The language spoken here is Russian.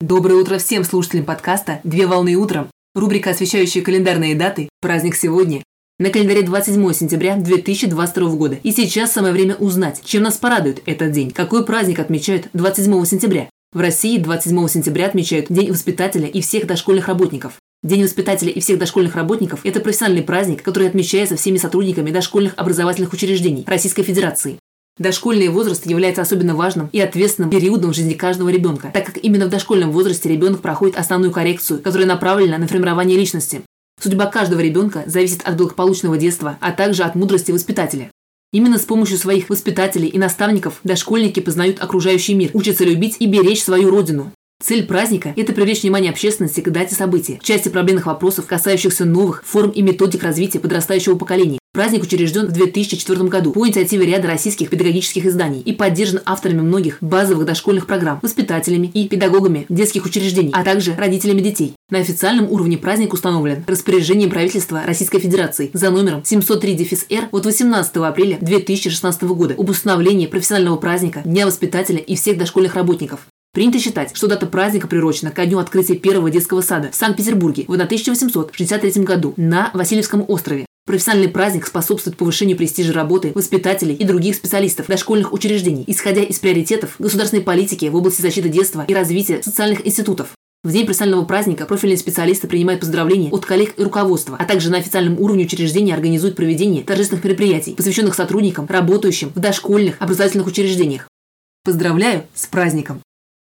Доброе утро всем слушателям подкаста «Две волны утром». Рубрика, освещающая календарные даты. Праздник сегодня. На календаре 27 сентября 2022 года. И сейчас самое время узнать, чем нас порадует этот день. Какой праздник отмечают 27 сентября? В России 27 сентября отмечают День воспитателя и всех дошкольных работников. День воспитателя и всех дошкольных работников – это профессиональный праздник, который отмечается всеми сотрудниками дошкольных образовательных учреждений Российской Федерации. Дошкольный возраст является особенно важным и ответственным периодом в жизни каждого ребенка, так как именно в дошкольном возрасте ребенок проходит основную коррекцию, которая направлена на формирование личности. Судьба каждого ребенка зависит от благополучного детства, а также от мудрости воспитателя. Именно с помощью своих воспитателей и наставников дошкольники познают окружающий мир, учатся любить и беречь свою родину. Цель праздника – это привлечь внимание общественности к дате события, части проблемных вопросов, касающихся новых форм и методик развития подрастающего поколения. Праздник учрежден в 2004 году по инициативе ряда российских педагогических изданий и поддержан авторами многих базовых дошкольных программ, воспитателями и педагогами детских учреждений, а также родителями детей. На официальном уровне праздник установлен распоряжением правительства Российской Федерации за номером 703-р от 18 апреля 2016 года об установлении профессионального праздника Дня воспитателя и всех дошкольных работников. Принято считать, что дата праздника приурочена ко дню открытия первого детского сада в Санкт-Петербурге в 1863 году на Васильевском острове. Профессиональный праздник способствует повышению престижа работы воспитателей и других специалистов дошкольных учреждений, исходя из приоритетов государственной политики в области защиты детства и развития социальных институтов. В день профессионального праздника профильные специалисты принимают поздравления от коллег и руководства, а также на официальном уровне учреждения организуют проведение торжественных мероприятий, посвященных сотрудникам, работающим в дошкольных образовательных учреждениях. Поздравляю с праздником!